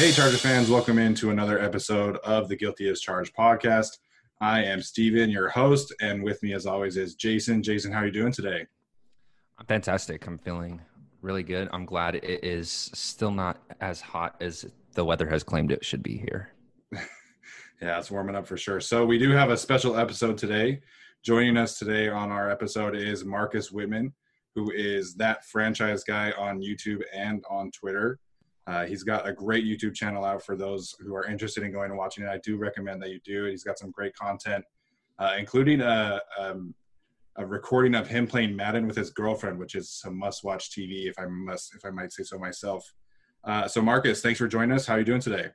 Hey, Charger fans, welcome into another episode of the Guilty as Charged podcast. I am Steven, your host, and with me, as always, is Jason. Jason, how are you doing today? I'm fantastic. I'm feeling really good. I'm glad it is still not as hot as the weather has claimed it should be here. yeah, it's warming up for sure. So, we do have a special episode today. Joining us today on our episode is Marcus Whitman, who is that franchise guy on YouTube and on Twitter. Uh, he's got a great YouTube channel out for those who are interested in going and watching it. I do recommend that you do. He's got some great content, uh, including a, um, a recording of him playing Madden with his girlfriend, which is a must-watch TV, if I must, if I might say so myself. Uh, so, Marcus, thanks for joining us. How are you doing today?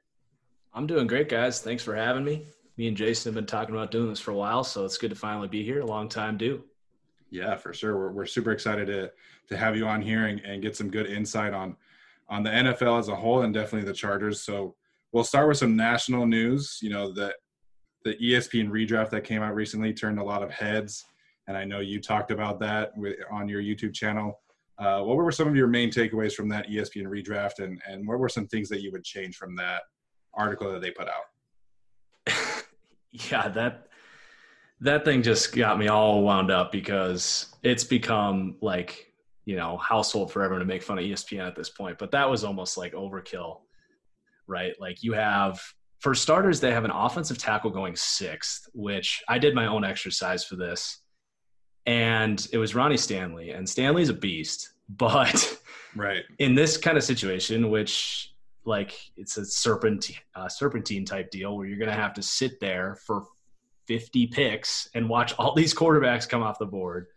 I'm doing great, guys. Thanks for having me. Me and Jason have been talking about doing this for a while, so it's good to finally be here. A long time due. Yeah, for sure. We're, we're super excited to to have you on here and, and get some good insight on on the NFL as a whole and definitely the Chargers. So we'll start with some national news. You know, the the ESPN redraft that came out recently turned a lot of heads, and I know you talked about that with, on your YouTube channel. Uh, what were some of your main takeaways from that ESPN redraft, and and what were some things that you would change from that article that they put out? yeah, that that thing just got me all wound up because it's become like you know household for everyone to make fun of espn at this point but that was almost like overkill right? Like you have for starters they have an offensive tackle going sixth which i did my own exercise for this and it was ronnie stanley and stanley's a beast but right. in this kind of situation which like it's a serpentine, uh, serpentine type deal where you're going to have to sit there for 50 picks and watch all these quarterbacks come off the board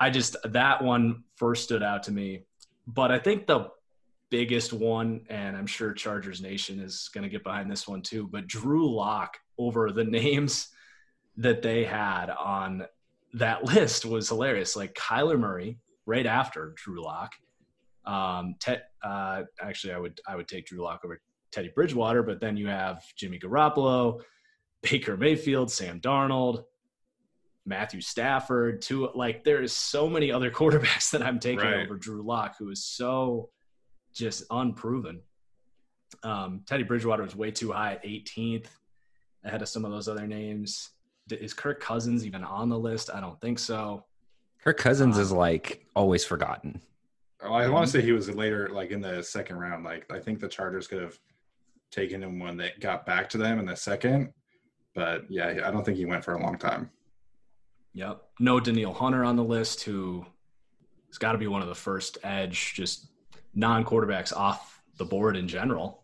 I just that one first stood out to me. But I think the biggest one, and I'm sure Chargers Nation is going to get behind this one too. But Drew Lock over the names that they had on that list was hilarious. Like Kyler Murray right after Drew Lock. Um, te- uh, actually, I would I would take Drew Lock over Teddy Bridgewater, but then you have Jimmy Garoppolo, Baker Mayfield, Sam Darnold, Matthew Stafford, to like there is so many other quarterbacks that I'm taking right. over Drew Lock, who is so just unproven. Um, Teddy Bridgewater was way too high at 18th, ahead of some of those other names. Is Kirk Cousins even on the list? I don't think so. Kirk Cousins um, is like always forgotten. Oh, I want to say he was later, like in the second round. Like I think the Chargers could have taken him when they got back to them in the second, but yeah, I don't think he went for a long time. Yep. No Danielle Hunter on the list, who has got to be one of the first edge, just non quarterbacks off the board in general.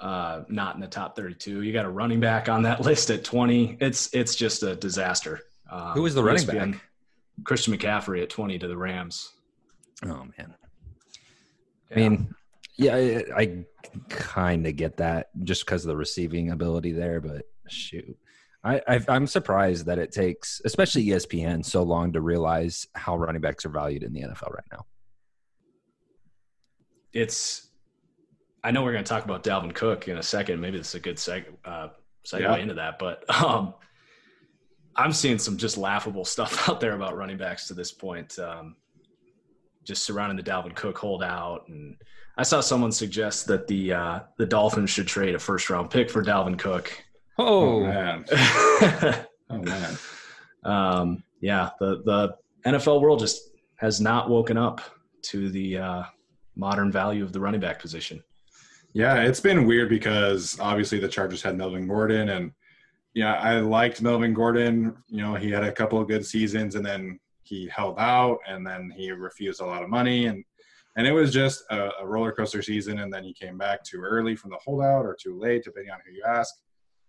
Uh, not in the top 32. You got a running back on that list at 20. It's it's just a disaster. Um, Who was the running back? Christian McCaffrey at 20 to the Rams. Oh man. Yeah. I mean, yeah, I, I kind of get that just because of the receiving ability there, but shoot. I, am surprised that it takes, especially ESPN, so long to realize how running backs are valued in the NFL right now. It's, I know we're going to talk about Dalvin Cook in a second. Maybe this is a good seg, uh, segue yeah. into that, but um, I'm seeing some just laughable stuff out there about running backs to this point. Um, just surrounding the Dalvin Cook holdout, and I saw someone suggest that the uh, the Dolphins should trade a first round pick for Dalvin Cook. Oh, oh man. oh man. Um, yeah, the the NFL world just has not woken up to the uh, modern value of the running back position. Yeah, it's been weird because obviously the Chargers had Melvin Gordon, and yeah, I liked Melvin Gordon. You know, he had a couple of good seasons, and then he held out, and then he refused a lot of money, and and it was just a, a roller coaster season. And then he came back too early from the holdout or too late, depending on who you ask.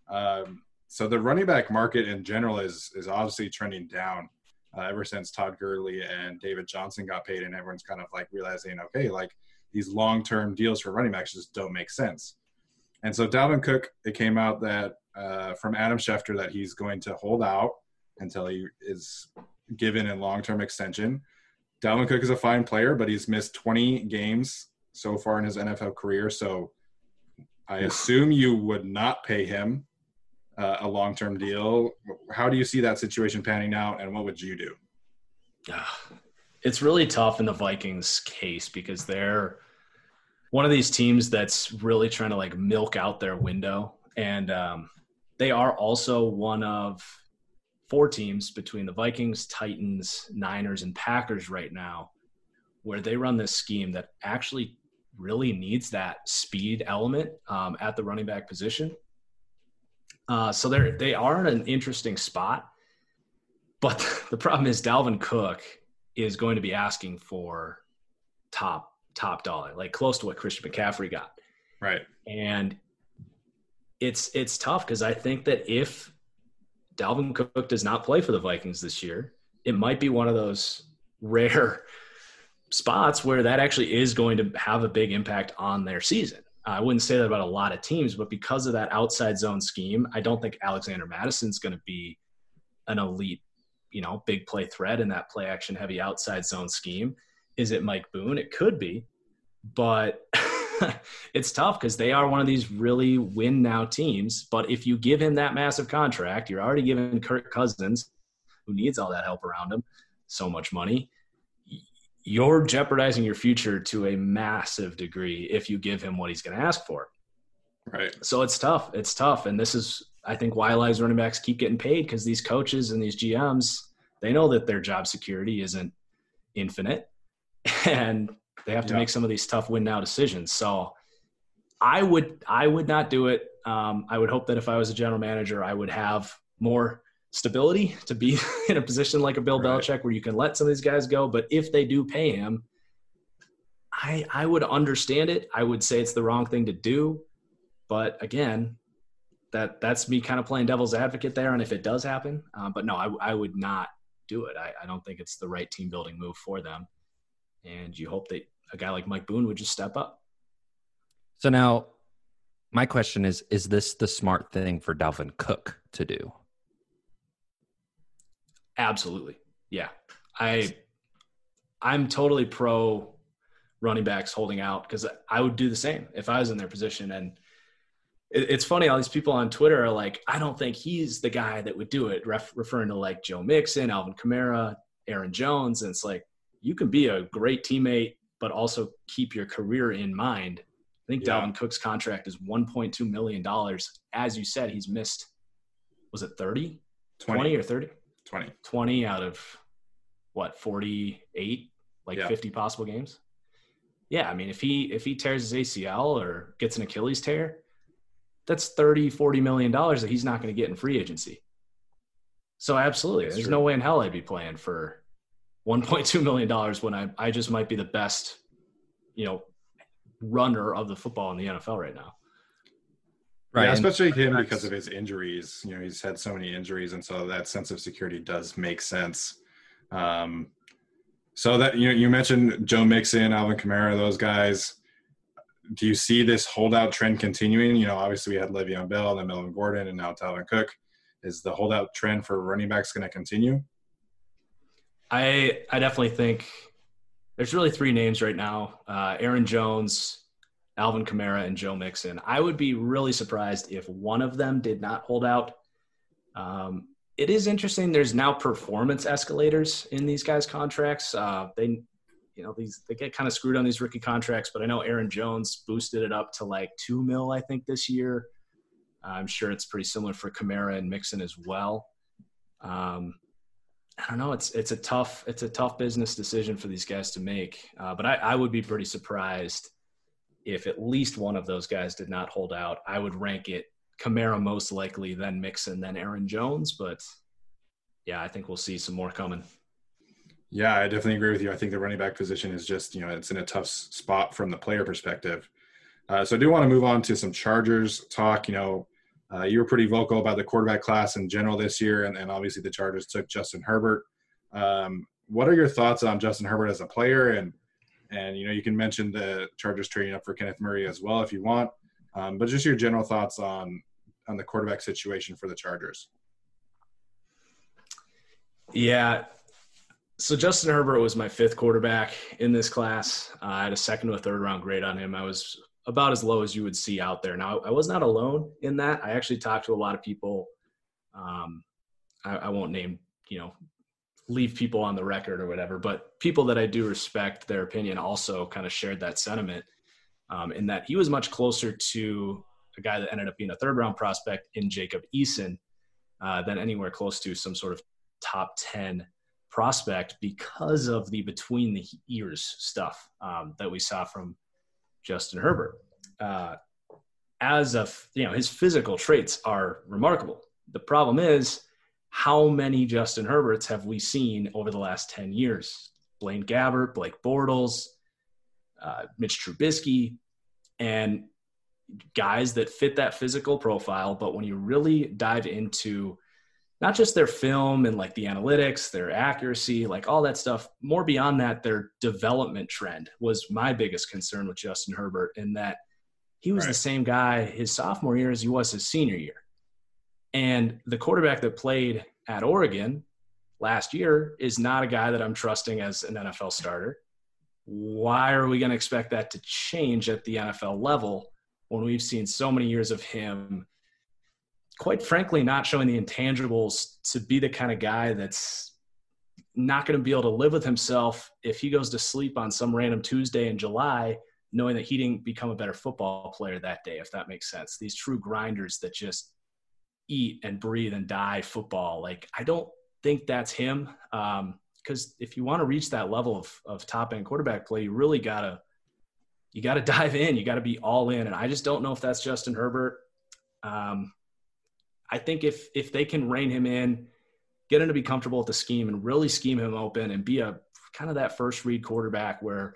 Um, so the running back market in general is is obviously trending down uh, ever since Todd Gurley and David Johnson got paid, and everyone's kind of like realizing, okay, like these long term deals for running backs just don't make sense. And so Dalvin Cook, it came out that uh, from Adam Schefter that he's going to hold out until he is given a long term extension. Dalvin Cook is a fine player, but he's missed 20 games so far in his NFL career. So I assume you would not pay him uh, a long term deal. How do you see that situation panning out, and what would you do? It's really tough in the Vikings case because they're one of these teams that's really trying to like milk out their window, and um, they are also one of four teams between the Vikings, Titans, Niners, and Packers right now, where they run this scheme that actually really needs that speed element um, at the running back position. Uh, so they're they are in an interesting spot, but the problem is Dalvin Cook is going to be asking for top top dollar, like close to what Christian McCaffrey got. Right. And it's it's tough because I think that if Dalvin Cook does not play for the Vikings this year, it might be one of those rare spots where that actually is going to have a big impact on their season. Uh, I wouldn't say that about a lot of teams, but because of that outside zone scheme, I don't think Alexander Mattison's going to be an elite, you know, big play threat in that play action heavy outside zone scheme. Is it Mike Boone? It could be, but it's tough because they are one of these really win now teams. But if you give him that massive contract, you're already giving Kirk Cousins, who needs all that help around him, so much money you're jeopardizing your future to a massive degree if you give him what he's going to ask for. Right. So it's tough. It's tough. And this is, I think, why Live's running backs keep getting paid because these coaches and these GMs, they know that their job security isn't infinite and they have to yeah. make some of these tough win now decisions. So I would, I would not do it. Um, I would hope that if I was a general manager, I would have more stability to be in a position like a Bill right. Belichick where you can let some of these guys go. But if they do pay him, I I would understand it. I would say it's the wrong thing to do. But again, that that's me kind of playing devil's advocate there. And if it does happen, uh, but no, I, I would not do it. I, I don't think it's the right team building move for them. And you hope that a guy like Mike Boone would just step up. So now my question is is this the smart thing for Dalvin Cook to do? Absolutely. Yeah. I I'm totally pro running backs holding out because I would do the same if I was in their position. And it, it's funny, all these people on Twitter are like, I don't think he's the guy that would do it, ref, referring to like Joe Mixon, Alvin Kamara, Aaron Jones. And it's like, you can be a great teammate, but also keep your career in mind. I think yeah. Dalvin Cook's contract is $1.2 million. As you said, he's missed, was it 30, 20, 20 or 30? 20. 20 out of what, 48, like yeah. 50 possible games? Yeah, I mean, if he if he tears his ACL or gets an Achilles tear, that's 30, 40 million dollars that he's not going to get in free agency. So absolutely, That's there's true. no way in hell I'd be playing for 1.2 million dollars when I I just might be the best, you know, runner of the football in the NFL right now. Right. Yeah, especially him because of his injuries. You know, he's had so many injuries, and so that sense of security does make sense. Um, so that you know, you mentioned Joe Mixon, Alvin Kamara, those guys. Do you see this holdout trend continuing? You know, obviously we had Le'Veon Bell, and then Melvin Gordon, and now Dalvin Cook. Is the holdout trend for running backs going to continue? I I definitely think there's really three names right now: uh, Aaron Jones, Alvin Kamara, and Joe Mixon. I would be really surprised if one of them did not hold out. Um, it is interesting. There's now performance escalators in these guys' contracts. Uh, they, you know, these they get kind of screwed on these rookie contracts, but I know Aaron Jones boosted it up to like two mil, I think, this year. I'm sure it's pretty similar for Kamara and Mixon as well. Um, I don't know. It's it's a tough it's a tough business decision for these guys to make. Uh, but I, I would be pretty surprised if at least one of those guys did not hold out. I would rank it Kamara most likely, then Mixon, then Aaron Jones. But yeah, I think we'll see some more coming. Yeah, I definitely agree with you. I think the running back position is just, you know, it's in a tough spot from the player perspective. Uh, so I do want to move on to some Chargers talk. You know, uh, you were pretty vocal about the quarterback class in general this year, and, and obviously the Chargers took Justin Herbert. Um, what are your thoughts on Justin Herbert as a player? And and you know, you can mention the Chargers trading up for Kenneth Murray as well if you want. Um, but just your general thoughts on on the quarterback situation for the Chargers. Yeah. So Justin Herbert was my fifth quarterback in this class. Uh, I had a second to a third round grade on him. I was about as low as you would see out there. Now I was not alone in that. I actually talked to a lot of people. Um, I, I won't name, you know, leave people on the record or whatever, but people that I do respect their opinion also kind of shared that sentiment. Um, in that he was much closer to a guy that ended up being a third round prospect in Jacob Eason uh, than anywhere close to some sort of top 10 prospect because of the between the ears stuff um, that we saw from Justin Herbert. Uh, as of, you know, his physical traits are remarkable. The problem is, how many Justin Herberts have we seen over the last 10 years? Blaine Gabbert, Blake Bortles, uh, Mitch Trubisky, and guys that fit that physical profile. But when you really dive into not just their film and like the analytics, their accuracy, like all that stuff, more beyond that, their development trend was my biggest concern with Justin Herbert in that he was Right. the same guy his sophomore year as he was his senior year. And the quarterback that played at Oregon last year is not a guy that I'm trusting as an NFL starter. Why are we going to expect that to change at the NFL level when we've seen so many years of him, quite frankly, not showing the intangibles to be the kind of guy that's not going to be able to live with himself if he goes to sleep on some random Tuesday in July, knowing that he didn't become a better football player that day, if that makes sense. These true grinders that just eat and breathe and die football. Like, I don't think that's him. Um, because if you want to reach that level of, of top end quarterback play, you really gotta you gotta dive in. You gotta be all in. And I just don't know if that's Justin Herbert. Um, I think if if they can rein him in, get him to be comfortable with the scheme and really scheme him open and be a kind of that first read quarterback where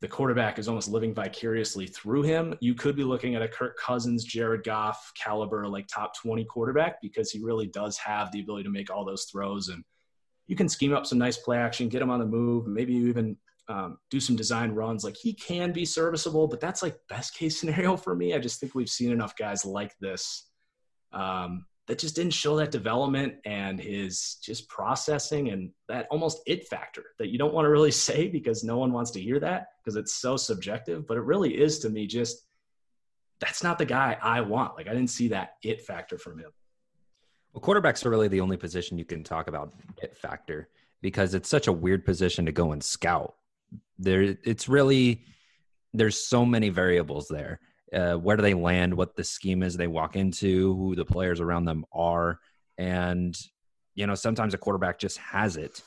the quarterback is almost living vicariously through him. You could be looking at a Kirk Cousins, Jared Goff caliber, like top 20 quarterback because he really does have the ability to make all those throws. And you can scheme up some nice play action, get him on the move, maybe you even um, do some design runs. Like he can be serviceable, but that's like best case scenario for me. I just think we've seen enough guys like this um, that just didn't show that development and his just processing and that almost it factor that you don't want to really say because no one wants to hear that because it's so subjective. But it really is to me just that's not the guy I want. Like I didn't see that it factor from him. Well, quarterbacks are really the only position you can talk about it factor because it's such a weird position to go and scout. There, it's really there's so many variables there. Uh, where do they land? What the scheme is they walk into? Who the players around them are? And you know, sometimes a quarterback just has it.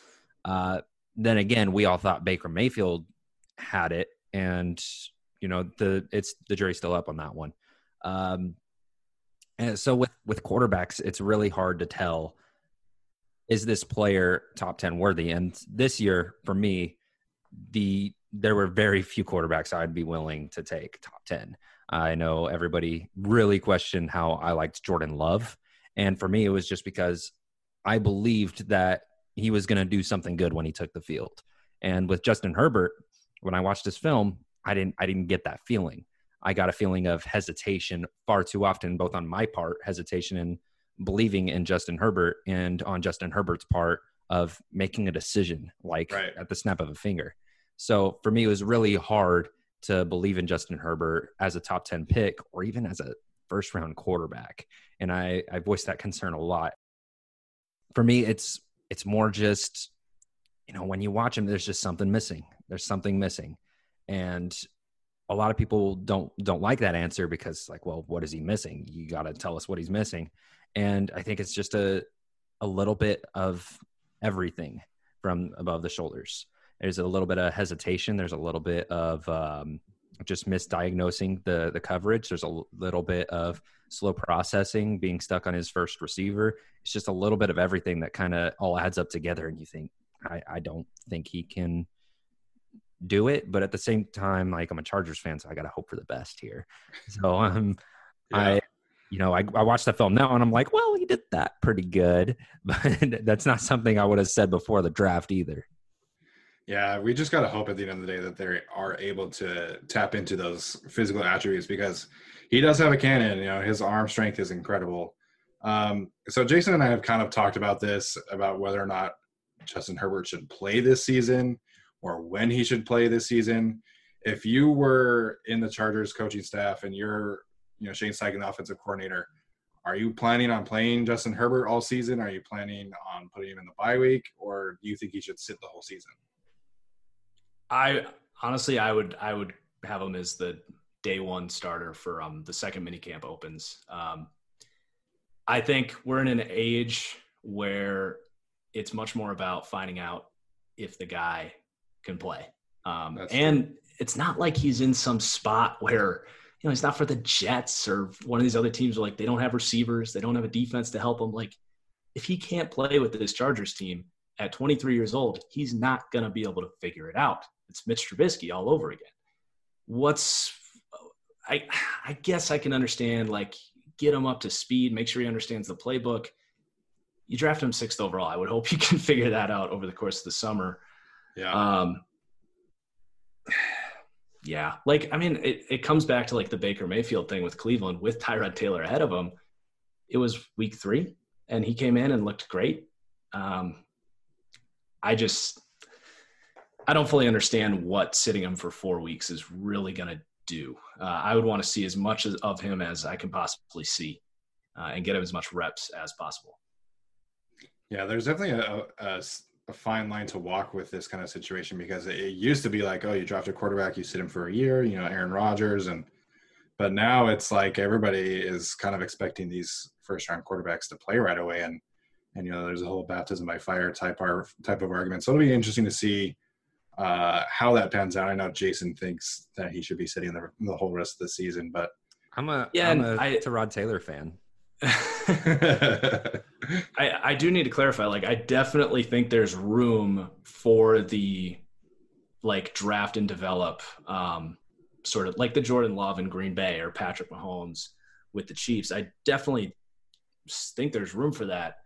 Uh, then again, we all thought Baker Mayfield had it, and you know, the it's the jury's still up on that one. Um, and so with with quarterbacks, it's really hard to tell is this player top 10 worthy? And this year, for me, the there were very few quarterbacks I'd be willing to take top 10. I know everybody really questioned how I liked Jordan Love. And for me, it was just because I believed that he was going to do something good when he took the field. And with Justin Herbert, when I watched this film, I didn't I didn't get that feeling. I got a feeling of hesitation far too often, both on my part, hesitation in believing in Justin Herbert, and on Justin Herbert's part of making a decision like right. at the snap of a finger. So for me, it was really hard to believe in Justin Herbert as a top 10 pick or even as a first round quarterback. And I, I voiced that concern a lot. For me, it's it's more just, you know, when you watch him, there's just something missing. There's something missing. And a lot of people don't don't like that answer because like, well, what is he missing? You gotta tell us what he's missing. And I think it's just a a little bit of everything from above the shoulders. There's a little bit of hesitation. There's a little bit of um, just misdiagnosing the the coverage. There's a little bit of slow processing, being stuck on his first receiver. It's just a little bit of everything that kind of all adds up together, and you think, I, I don't think he can do it. But at the same time, like I'm a Chargers fan, so I got to hope for the best here. So um, yeah. I you know, I, I watched the film now and I'm like, well, he did that pretty good. But that's not something I would have said before the draft either. Yeah, we just got to hope at the end of the day that they are able to tap into those physical attributes because he does have a cannon. You know, his arm strength is incredible. Um, so Jason and I have kind of talked about this about whether or not Justin Herbert should play this season or when he should play this season. If you were in the Chargers coaching staff and you're, you know, Shane Steichen, the offensive coordinator, are you planning on playing Justin Herbert all season? Are you planning on putting him in the bye week, or do you think he should sit the whole season? I honestly, I would, I would have him as the day one starter for um, the second minicamp opens. Um, I think we're in an age where it's much more about finding out if the guy can play. Um, and true. it's not like he's in some spot where, you know, he's not for the Jets or one of these other teams where like they don't have receivers, they don't have a defense to help him. Like, if he can't play with this Chargers team at 23 years old, he's not going to be able to figure it out. It's Mitch Trubisky all over again. What's I I guess I can understand like get him up to speed, make sure he understands the playbook. You draft him sixth overall. I would hope you can figure that out over the course of the summer. Yeah. Um, yeah. Like, I mean, it, it comes back to like the Baker Mayfield thing with Cleveland with Tyrod Taylor ahead of him. It was week three and he came in and looked great. Um, I just, I don't fully understand what sitting him for four weeks is really going to do. Uh, I would want to see as much of him as I can possibly see uh, and get him as much reps as possible. Yeah, there's definitely a, a, a, fine line to walk with this kind of situation because it, used to be like, oh, you draft a quarterback, you sit him for a year, you know, Aaron Rodgers, and but now it's like everybody is kind of expecting these first round quarterbacks to play right away, and and you know, there's a whole baptism by fire type type of argument. So it'll be interesting to see uh, how that pans out. I know Jason thinks that he should be sitting the, the whole rest of the season, but I'm a yeah, I'm a I, Tyrod Taylor fan. I, I do need to clarify. Like, I definitely think there's room for the like draft and develop, um, sort of like the Jordan Love in Green Bay or Patrick Mahomes with the Chiefs. I definitely think there's room for that.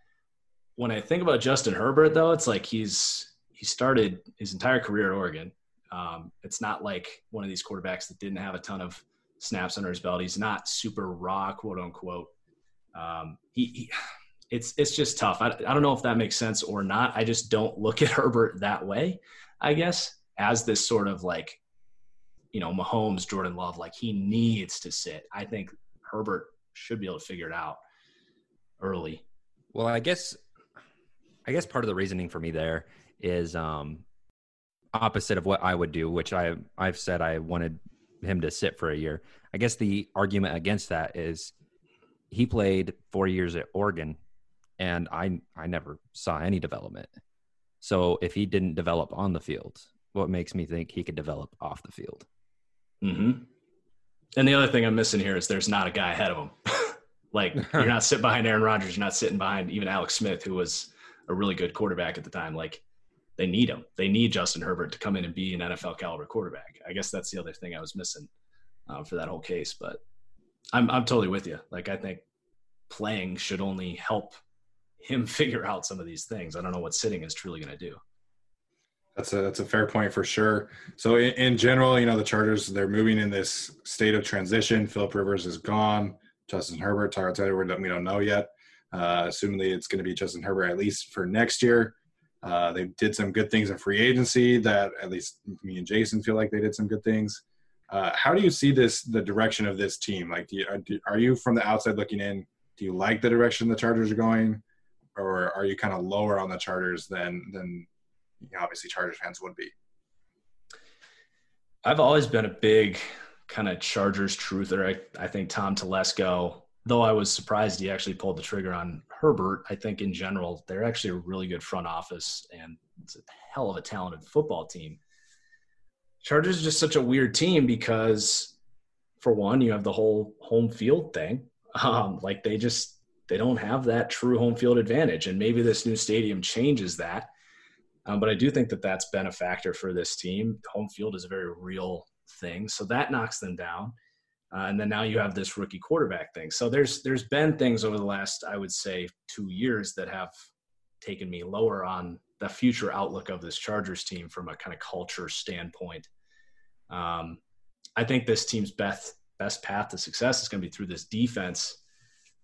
When I think about Justin Herbert, though, it's like he's he started his entire career at Oregon. Um, it's not like one of these quarterbacks that didn't have a ton of snaps under his belt. He's not super raw, quote unquote. Um, he, he, it's it's just tough. I, I don't know if that makes sense or not. I just don't look at Herbert that way. I guess as this sort of like, you know, Mahomes, Jordan Love, like he needs to sit. I think Herbert should be able to figure it out early. Well, I guess, I guess part of the reasoning for me there is um, opposite of what I would do, which I I've said I wanted him to sit for a year. I guess the argument against that is he played four years at Oregon, and I I never saw any development. So if he didn't develop on the field, what makes me think he could develop off the field? Mm-hmm. And the other thing I'm missing here is there's not a guy ahead of him. like you're not sitting behind Aaron Rodgers, you're not sitting behind even Alex Smith, who was a really good quarterback at the time. Like they need him. They need Justin Herbert to come in and be an NFL caliber quarterback. I guess that's the other thing I was missing um, for that whole case. But I'm I'm totally with you. Like I think playing should only help him figure out some of these things. I don't know what sitting is truly going to do. That's a that's a fair point for sure. So in, in, general, you know, the Chargers they're moving in this state of transition. Philip Rivers is gone. Justin Herbert, Tyrod Taylor, we don't know yet. Uh, assumingly, it's going to be Justin Herbert at least for next year. Uh, they did some good things in free agency that at least me and Jason feel like they did some good things. Uh, how do you see this the direction of this team? Like, do you, are you from the outside looking in? Do you like the direction the Chargers are going, or are you kind of lower on the Chargers than than you know, obviously Chargers fans would be? I've always been a big kind of Chargers truther. I, I think Tom Telesco, though I was surprised he actually pulled the trigger on Herbert, I think in general, they're actually a really good front office and it's a hell of a talented football team. Chargers is just such a weird team because, for one, you have the whole home field thing. Um, like they just they don't have that true home field advantage, and maybe this new stadium changes that. Um, but I do think that that's been a factor for this team. Home field is a very real thing, so that knocks them down. Uh, and then now you have this rookie quarterback thing. So there's there's been things over the last I would say two years that have taken me lower on the future outlook of this Chargers team from a kind of culture standpoint. Um, I think this team's best best path to success is going to be through this defense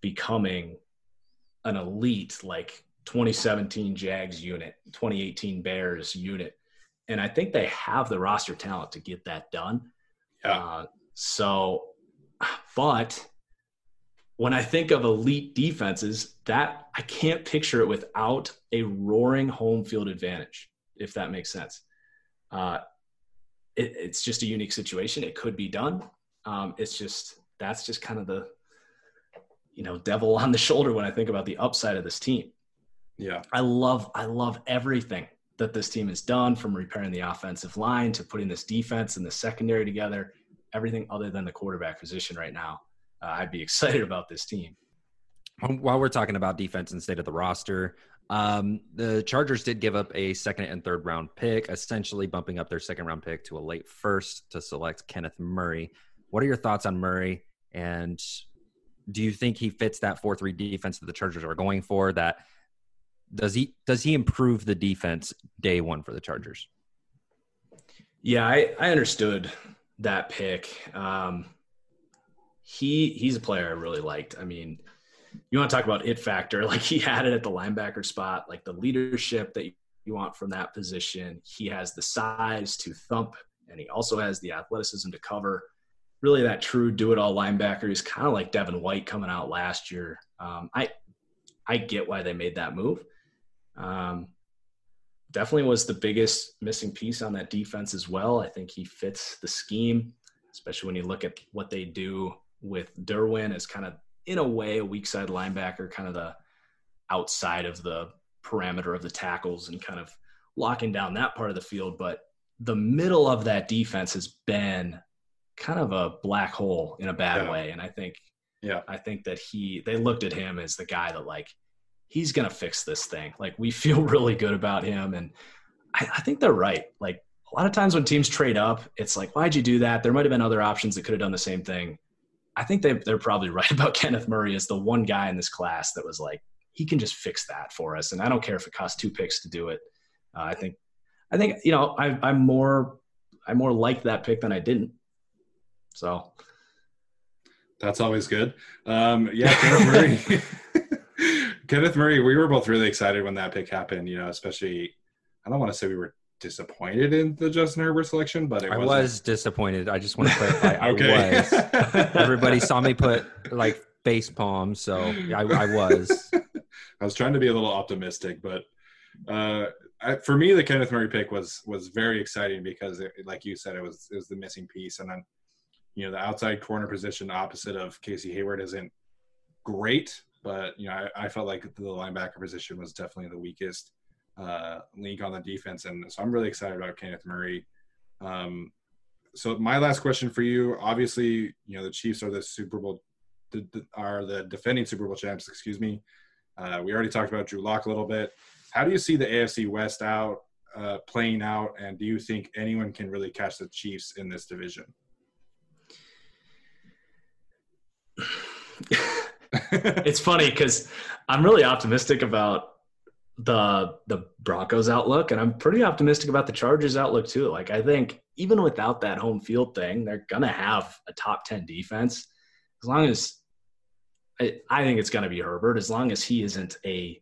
becoming an elite like 2017 Jags unit, 2018 Bears unit, and I think they have the roster talent to get that done. Yeah. Uh, so but when I think of elite defenses, that I can't picture it without a roaring home field advantage, if that makes sense. Uh, it, it's just a unique situation. It could be done. Um, it's just that's just kind of the you know devil on the shoulder when I think about the upside of this team. Yeah, I love I love everything that this team has done from repairing the offensive line to putting this defense and the secondary together everything other than the quarterback position right now. Uh, I'd be excited about this team. While we're talking about defense and state of the roster, um, the Chargers did give up a second and third round pick, essentially bumping up their second round pick to a late first to select Kenneth Murray. What are your thoughts on Murray? And do you think he fits that four three defense that the Chargers are going for? That does he does he improve the defense day one for the Chargers? Yeah, I, I understood that pick. Um, he he's a player I really liked. I mean, you want to talk about it factor? Like he had it at the linebacker spot, like the leadership that you want from that position. He has the size to thump, and he also has the athleticism to cover. Really, that true do-it-all linebacker is kind of like Devin White coming out last year. Um, I I get why they made that move. Um, definitely was the biggest missing piece on that defense as well. I think he fits the scheme, especially when you look at what they do with Derwin as kind of, in a way, a weak side linebacker, kind of the outside of the parameter of the tackles and kind of locking down that part of the field. But the middle of that defense has been kind of a black hole in a bad yeah. way. And I think, yeah, I think that he, they looked at him as the guy that like, he's going to fix this thing. Like we feel really good about him. And I, I, think they're right. Like a lot of times when teams trade up, it's like, why'd you do that? There might've been other options that could have done the same thing. I think they, they're probably right about Kenneth Murray as the one guy in this class that was like, he can just fix that for us. And I don't care if it costs two picks to do it. Uh, I think, I think, you know, I, I'm more, I more liked that pick than I didn't. So that's always good. Um, yeah, Kenneth Murray. Kenneth Murray, we were both really excited when that pick happened. You know, especially I don't want to say we were disappointed in the Justin Herbert selection, but I was disappointed. I just want to clarify. okay. I was. Everybody saw me put like face palm, so I, I was. I was trying to be a little optimistic, but uh, I, for me, the Kenneth Murray pick was was very exciting because, it, like you said, it was it was the missing piece, and then you know the outside corner position opposite of Casey Hayward isn't great, but you know, I, I, felt like the linebacker position was definitely the weakest uh, link on the defense, and so I'm really excited about Kenneth Murray. Um, so my last question for you, obviously, you know, the Chiefs are the Super Bowl, the, the, are the defending Super Bowl champs. Excuse me. Uh, we already talked about Drew Lock a little bit. How do you see the AFC West out uh, playing out, and do you think anyone can really catch the Chiefs in this division? it's funny because I'm really optimistic about the the Broncos outlook, and I'm pretty optimistic about the Chargers outlook too. Like I think even without that home field thing, they're gonna have a top ten defense as long as I, I think it's gonna be Herbert as long as he isn't a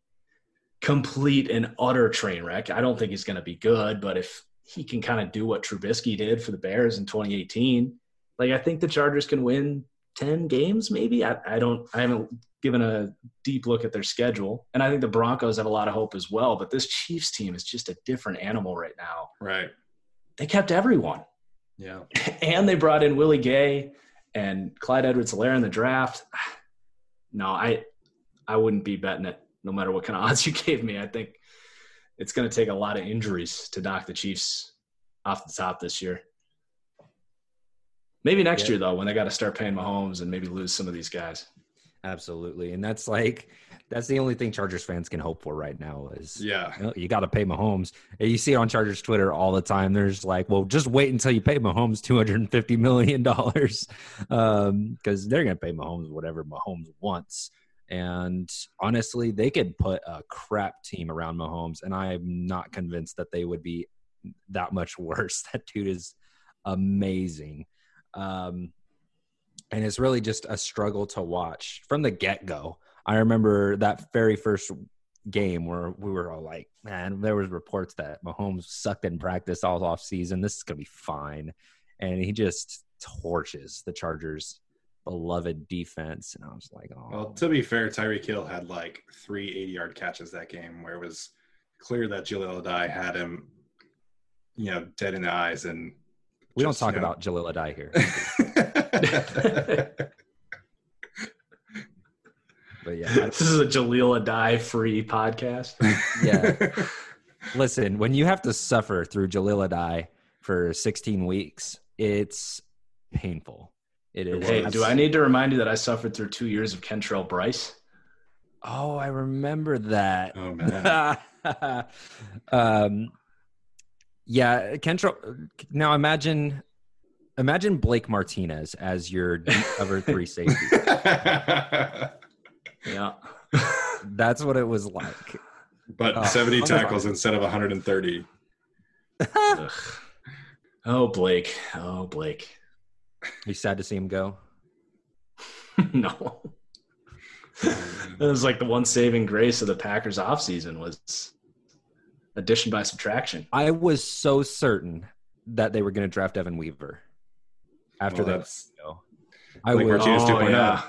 complete and utter train wreck. I don't think he's gonna be good, but if he can kind of do what Trubisky did for the Bears in 2018, like I think the Chargers can win 10 games maybe? I, I don't i haven't given a deep look at their schedule. And i think the broncos have a lot of hope as well but this chiefs team is just a different animal right now. Right. They kept everyone. Yeah. And they brought in willie gay and clyde edwards-helaire in the draft. No i i wouldn't be betting it no matter what kind of odds you gave me. I think it's going to take a lot of injuries to knock the chiefs off the top this year Maybe next yeah. year though, when they got to start paying Mahomes and maybe lose some of these guys. Absolutely, and that's like that's the only thing Chargers fans can hope for right now is yeah you, know, you got to pay Mahomes. And you see it on Chargers Twitter all the time. There's like, well, just wait until you pay Mahomes two hundred and fifty million dollars because um, they're going to pay Mahomes whatever Mahomes wants. And honestly, they could put a crap team around Mahomes, and I'm not convinced that they would be that much worse. That dude is amazing. Um, and it's really just a struggle to watch from the get go. I remember that very first game where we were all like, man, there was reports that Mahomes sucked in practice all off season. This is gonna be fine, and he just torches the Chargers' beloved defense. And I was like, oh. Well, to be fair, Tyreek Hill had like three 80-yard catches that game, where it was clear that Jaleel Addae had him, you know, dead in the eyes, and we Just, don't talk about Jaleel Addae here. but yeah, this is a Jaleel Addae free podcast. yeah. Listen, when you have to suffer through Jaleel Addae for 16 weeks, it's painful. It is. Hey, do I need to remind you that I suffered through two years of Kentrell Brice? Oh, I remember that. Oh man. um, yeah, Kentrell. Now imagine, imagine Blake Martinez as your cover three safety. yeah, that's what it was like. But uh, 70 tackles instead of 130. oh, Blake. Oh, Blake. Are you sad to see him go? no. it was like the one saving grace of the Packers offseason was addition by subtraction. I was so certain that they were going to draft Evan Weaver after well, that. I was, oh, yeah.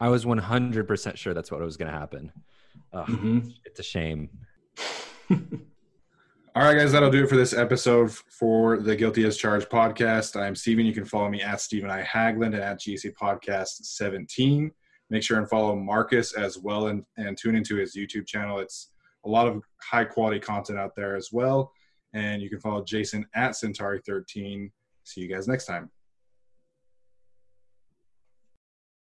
I was 100% sure that's what was going to happen. mm-hmm. It's a shame. All right, guys, that'll do it for this episode for the Guilty as Charged podcast. I'm Steven. You can follow me at Steven I. Hagland and at GC Podcast 17. Make sure and follow Marcus as well and, and tune into his YouTube channel. It's a lot of high quality content out there as well. And you can follow Jason at Centauri13. See you guys next time.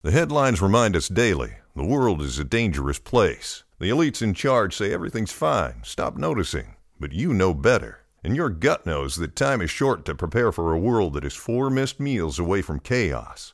The headlines remind us daily the world is a dangerous place. The elites in charge say everything's fine, stop noticing. But you know better. And your gut knows that time is short to prepare for a world that is four missed meals away from chaos.